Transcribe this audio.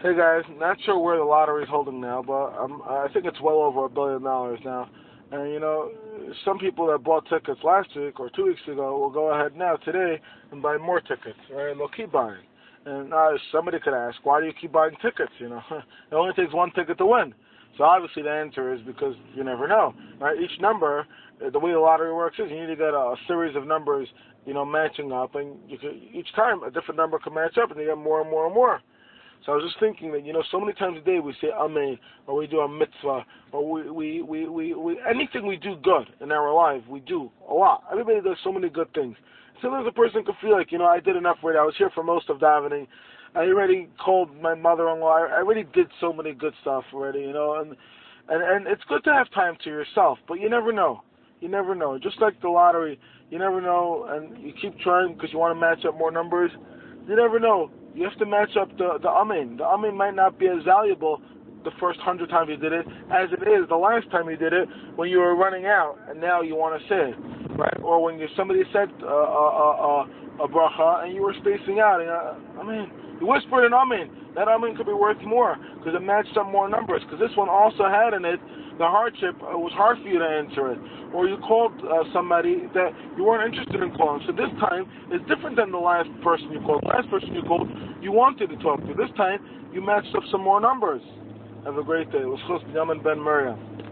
Hey guys, not sure where the lottery is holding now, but um, I think it's well over a billion dollars now. And you know, some people that bought tickets last week or two weeks ago will go ahead now today and buy more tickets, right? And they'll keep buying. And uh, somebody could ask, why do you keep buying tickets? You know, it only takes one ticket to win. So obviously the answer is because you never know, right? Each number, the way the lottery works is you need to get a, a series of numbers, you know, matching up, and you could, each time a different number can match up, and you get more and more and more. So I was just thinking that, you know, so many times a day we say Amen, or we do a mitzvah, or we, we, we, we, we anything we do good in our life, we do a lot. Everybody does so many good things. Sometimes a person could feel like, you know, I did enough already. I was here for most of davening. I already called my mother-in-law. I already did so many good stuff already, you know, and, and, and it's good to have time to yourself, but you never know. You never know. Just like the lottery, you never know, and you keep trying because you want to match up more numbers. You never know you have to match up the the amin. The amin might not be as valuable the first hundred times you did it as it is the last time you did it when you were running out and now you want to say right? Or when you, somebody said uh, uh, uh, a bracha and you were spacing out. And, uh, I mean, you whispered an amin. That amin could be worth more because it matched up more numbers. Because this one also had in it the hardship. It was hard for you to answer it. Or you called uh, somebody that you weren't interested in calling. So this time is different than the last person you called. The last person you called, you wanted to talk to. This time, you matched up some more numbers. Have a great day. It was Chus Ben Miriam.